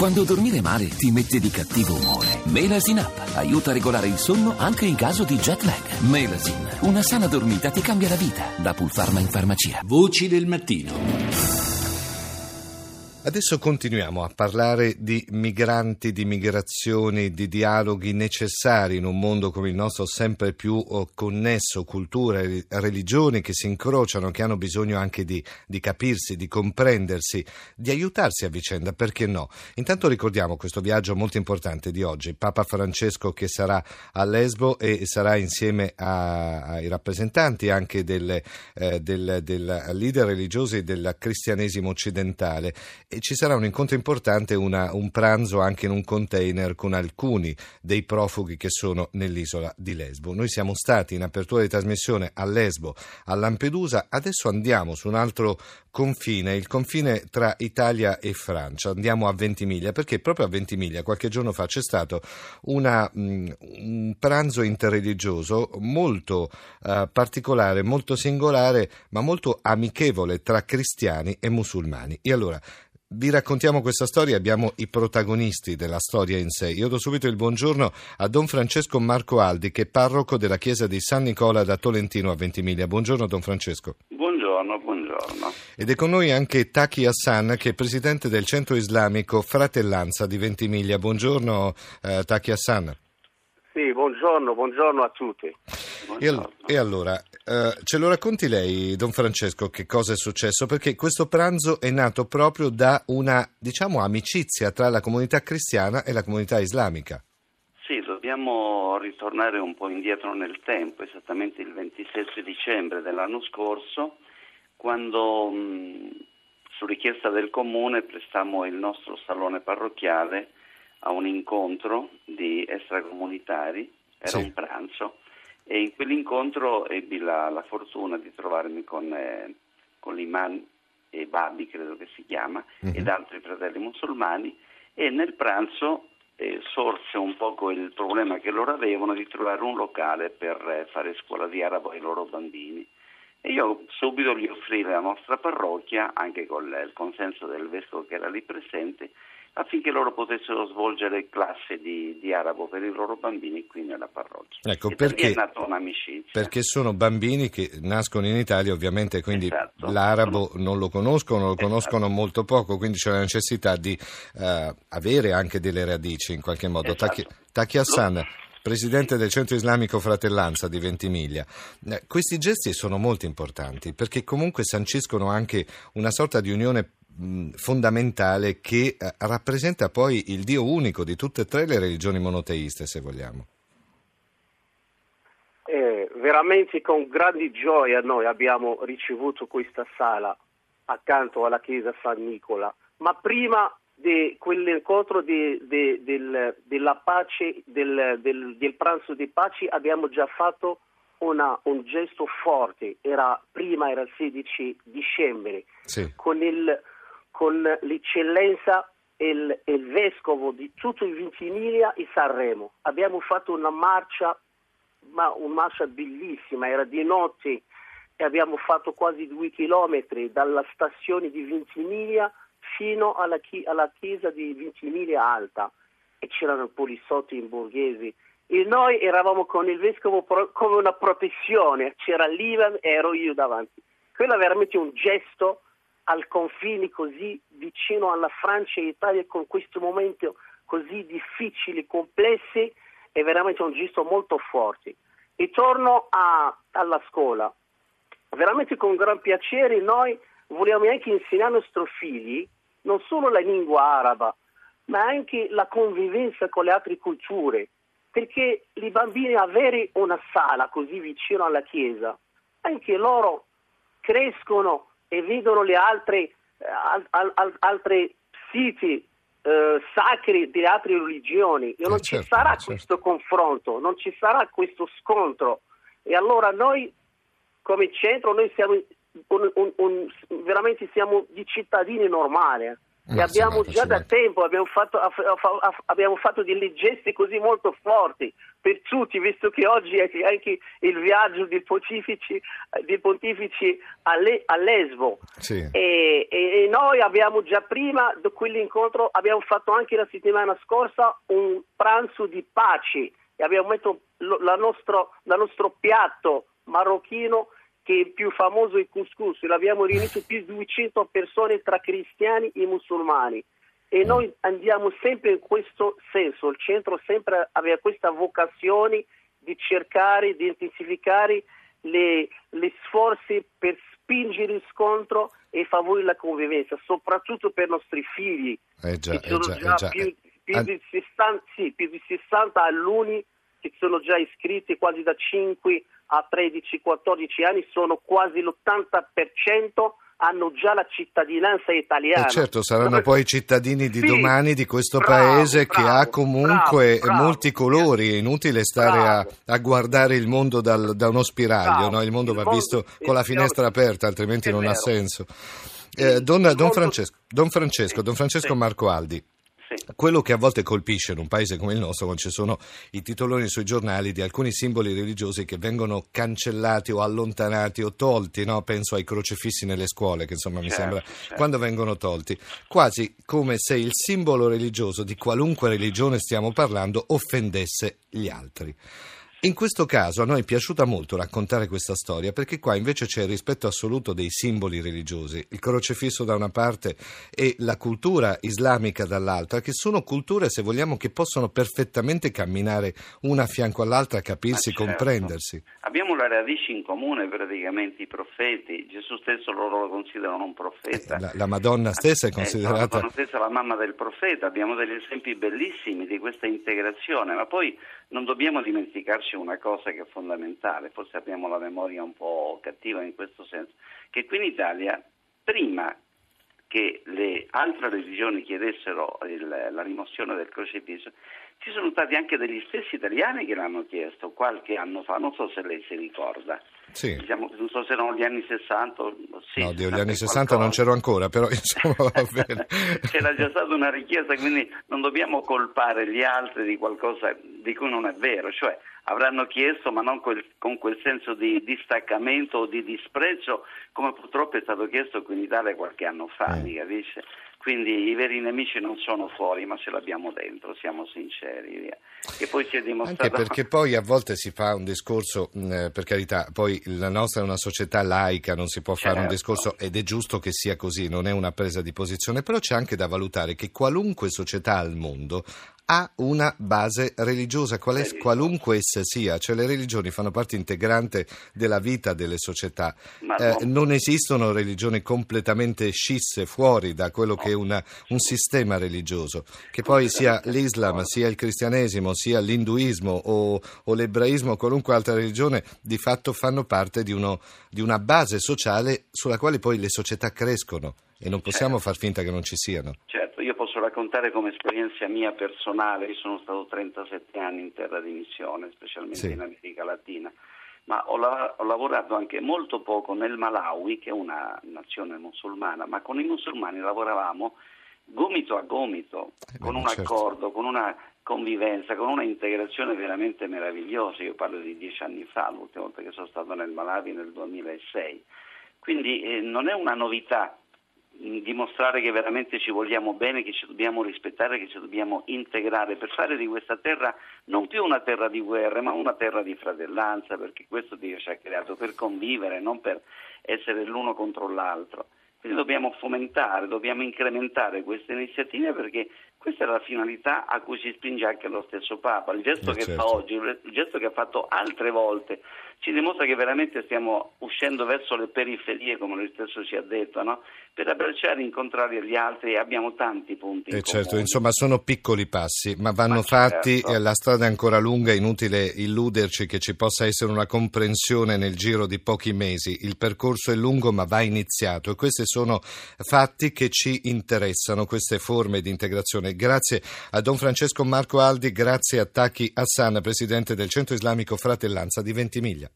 Quando dormire male ti mette di cattivo umore. Melasin Up aiuta a regolare il sonno anche in caso di jet lag. Melasin, una sana dormita ti cambia la vita. Da Pulpharma in farmacia. Voci del mattino. Adesso continuiamo a parlare di migranti, di migrazioni, di dialoghi necessari in un mondo come il nostro sempre più oh, connesso, culture, religioni che si incrociano, che hanno bisogno anche di, di, capirsi, di comprendersi, di aiutarsi a vicenda, perché no? Intanto ricordiamo questo viaggio molto importante di oggi, Papa Francesco che sarà a Lesbo e sarà insieme a, ai rappresentanti anche del, eh, leader religiosi del cristianesimo occidentale e ci sarà un incontro importante, una, un pranzo anche in un container con alcuni dei profughi che sono nell'isola di Lesbo. Noi siamo stati in apertura di trasmissione a Lesbo, a Lampedusa, adesso andiamo su un altro confine, il confine tra Italia e Francia, andiamo a Ventimiglia, perché proprio a Ventimiglia qualche giorno fa c'è stato una, um, un pranzo interreligioso molto uh, particolare, molto singolare, ma molto amichevole tra cristiani e musulmani. E allora vi raccontiamo questa storia, abbiamo i protagonisti della storia in sé. Io do subito il buongiorno a Don Francesco Marco Aldi, che è parroco della chiesa di San Nicola da Tolentino a Ventimiglia. Buongiorno Don Francesco. Buongiorno, buongiorno. Ed è con noi anche Taki Hassan, che è presidente del centro islamico Fratellanza di Ventimiglia. Buongiorno eh, Taki Hassan. Sì, buongiorno, buongiorno a tutti. Buongiorno. E, allora, eh, ce lo racconti lei, Don Francesco, che cosa è successo? Perché questo pranzo è nato proprio da una, diciamo, amicizia tra la comunità cristiana e la comunità islamica. Sì, dobbiamo ritornare un po' indietro nel tempo, esattamente il 27 dicembre dell'anno scorso, quando mh, su richiesta del comune prestammo il nostro salone parrocchiale a un incontro di extracomunitari, era sì. un pranzo, e in quell'incontro ebbi la, la fortuna di trovarmi con, eh, con l'imam e Babi, credo che si chiama, uh-huh. ed altri fratelli musulmani, e nel pranzo eh, sorse un poco il problema che loro avevano di trovare un locale per eh, fare scuola di arabo ai loro bambini. E io subito gli offrì la nostra parrocchia, anche con il consenso del vescovo che era lì presente, affinché loro potessero svolgere classe di, di, arabo per i loro bambini qui nella parrocchia. Ecco, perché, è nata un'amicizia. Perché sono bambini che nascono in Italia, ovviamente, quindi esatto. l'arabo non lo conoscono, lo esatto. conoscono molto poco, quindi c'è la necessità di uh, avere anche delle radici in qualche modo. Esatto. Taki Hassan. Presidente del Centro Islamico Fratellanza di Ventimiglia. Eh, questi gesti sono molto importanti perché comunque sanciscono anche una sorta di unione fondamentale che eh, rappresenta poi il Dio unico di tutte e tre le religioni monoteiste, se vogliamo. Eh, veramente con grande gioia noi abbiamo ricevuto questa sala accanto alla chiesa San Nicola, ma prima di quell'incontro di, di, del, della pace, del, del, del, pranzo di pace abbiamo già fatto una, un gesto forte, era, prima era il 16 dicembre, sì. con il con l'eccellenza e il, il, vescovo di tutto il Ventimiglia e Sanremo. Abbiamo fatto una marcia, ma una marcia bellissima, era di notte e abbiamo fatto quasi due chilometri dalla stazione di Ventimiglia fino alla, chi- alla chiesa di Ventimiglia Alta e c'erano poliziotti in borghesi e noi eravamo con il vescovo pro- come una protezione, c'era l'Ivan e ero io davanti. Quello è veramente un gesto al confine così vicino alla Francia e Italia con questo momento così difficili, complessi, è veramente un gesto molto forte. E torno a, alla scuola. Veramente con gran piacere noi vogliamo anche insegnare ai nostri figli non solo la lingua araba, ma anche la convivenza con le altre culture, perché i bambini avere una sala così vicino alla chiesa, anche loro crescono e vedono le altre, eh, al, al, altri siti eh, sacri di altre religioni. E non eh, certo, ci sarà certo. questo confronto, non ci sarà questo scontro. E allora noi come centro noi siamo un, un, un, veramente siamo di cittadini normali Ma e abbiamo già da tempo abbiamo fatto, abbiamo fatto delle gesti così molto forti per tutti, visto che oggi è anche il viaggio dei pontifici, dei pontifici a, Le, a Lesbo. Sì. E, e, noi abbiamo già prima di quell'incontro, abbiamo fatto anche la settimana scorsa un pranzo di pace e abbiamo messo il nostro, nostro piatto marocchino che è il più famoso il couscous, l'abbiamo riunito più di 200 persone tra cristiani e musulmani. E noi andiamo sempre in questo senso, il centro sempre aveva questa vocazione di cercare di intensificare le, le sforzi per spingere il scontro e favorire la convivenza, soprattutto per i nostri figli, eh già, che sono eh già, già, più, più, eh, di 60, sì, più di 60 alunni che sono già iscritti quasi da 5 a 13-14 anni, sono quasi l'80% hanno già la cittadinanza italiana. E certo, saranno Dove... poi i cittadini di sì, domani di questo bravo, paese bravo, che ha comunque bravo, molti colori, è inutile stare a, a, guardare il mondo dal, da uno spiraglio, no? il mondo il va mondo, visto con la finestra aperta, altrimenti non vero. ha senso. Eh, don, don, Francesco, don, Francesco, don Francesco Marco Aldi, quello che a volte colpisce in un paese come il nostro, quando ci sono i titoloni sui giornali di alcuni simboli religiosi che vengono cancellati o allontanati o tolti, no? penso ai crocefissi nelle scuole, che insomma certo, mi sembra, certo. quando vengono tolti, quasi come se il simbolo religioso di qualunque religione stiamo parlando offendesse gli altri. In questo caso a noi è piaciuta molto raccontare questa storia perché qua invece c'è il rispetto assoluto dei simboli religiosi, il crocefisso da una parte e la cultura islamica dall'altra, che sono culture, se vogliamo, che possono perfettamente camminare una a fianco all'altra, capirsi, certo. comprendersi. Abbiamo la radice in comune praticamente, i profeti, Gesù stesso loro lo considerano un profeta. La, la Madonna stessa è considerata... Eh, la Madonna stessa la mamma del profeta, abbiamo degli esempi bellissimi di questa integrazione, ma poi non dobbiamo dimenticarci una cosa che è fondamentale, forse abbiamo la memoria un po' cattiva in questo senso, che qui in Italia, prima che le altre religioni chiedessero il, la rimozione del crocifisso, ci sono stati anche degli stessi italiani che l'hanno chiesto qualche anno fa, non so se lei si ricorda. Sì. Diciamo, non so se erano gli anni 60. Sì, no, gli anni 60 non c'ero ancora, però insomma va bene. C'era già stata una richiesta, quindi non dobbiamo colpare gli altri di qualcosa di cui non è vero. Cioè, avranno chiesto, ma non quel, con quel senso di distaccamento o di disprezzo, come purtroppo è stato chiesto qui in Italia qualche anno fa, eh. mi capisce? Quindi i veri nemici non sono fuori, ma ce l'abbiamo dentro, siamo sinceri. Via. E poi si è dimostrato... Anche perché poi a volte si fa un discorso, eh, per carità, poi la nostra è una società laica, non si può certo. fare un certo. discorso ed è giusto che sia così, non è una presa di posizione, però c'è anche da valutare che qualunque società al mondo ha una base religiosa, qual qualunque essa sia, cioè le religioni fanno parte integrante della vita delle società. Eh, non esistono religioni completamente scisse fuori da quello che è una, un sistema religioso, che poi sia l'Islam, sia il cristianesimo, sia l'induismo o, o l'ebraismo o qualunque altra religione, di fatto fanno parte di, uno, di una base sociale sulla quale poi le società crescono. E non possiamo certo. far finta che non ci siano. Certo posso raccontare come esperienza mia personale, io sono stato 37 anni in terra di missione, specialmente sì. in America Latina, ma ho, la- ho, lavorato anche molto poco nel Malawi, che è una nazione musulmana, ma con i musulmani lavoravamo gomito a gomito, eh, con un certo. accordo, con una convivenza, con una integrazione veramente meravigliosa. Io parlo di dieci anni fa, l'ultima volta che sono stato nel Malawi nel 2006. Quindi eh, non è una novità dimostrare che veramente ci vogliamo bene, che ci dobbiamo rispettare, che ci dobbiamo integrare per fare di questa terra non più una terra di guerra, ma una terra di fratellanza, perché questo Dio ci ha creato per convivere, non per essere l'uno contro l'altro. Quindi dobbiamo fomentare, dobbiamo incrementare queste iniziative perché questa è la finalità a cui si spinge anche lo stesso Papa. Il gesto eh che certo. fa oggi, il gesto che ha fatto altre volte, ci dimostra che veramente stiamo uscendo verso le periferie, come lui stesso ci ha detto, no? per abbracciare e incontrare gli altri e abbiamo tanti punti. Eh certo, insomma sono piccoli passi, ma vanno ma fatti, certo. la strada è ancora lunga, è inutile illuderci che ci possa essere una comprensione nel giro di pochi mesi. Il percorso è lungo ma va iniziato e questi sono fatti che ci interessano, queste forme di integrazione Grazie a Don Francesco Marco Aldi, grazie a Taki Hassan, presidente del Centro Islamico Fratellanza di Ventimiglia.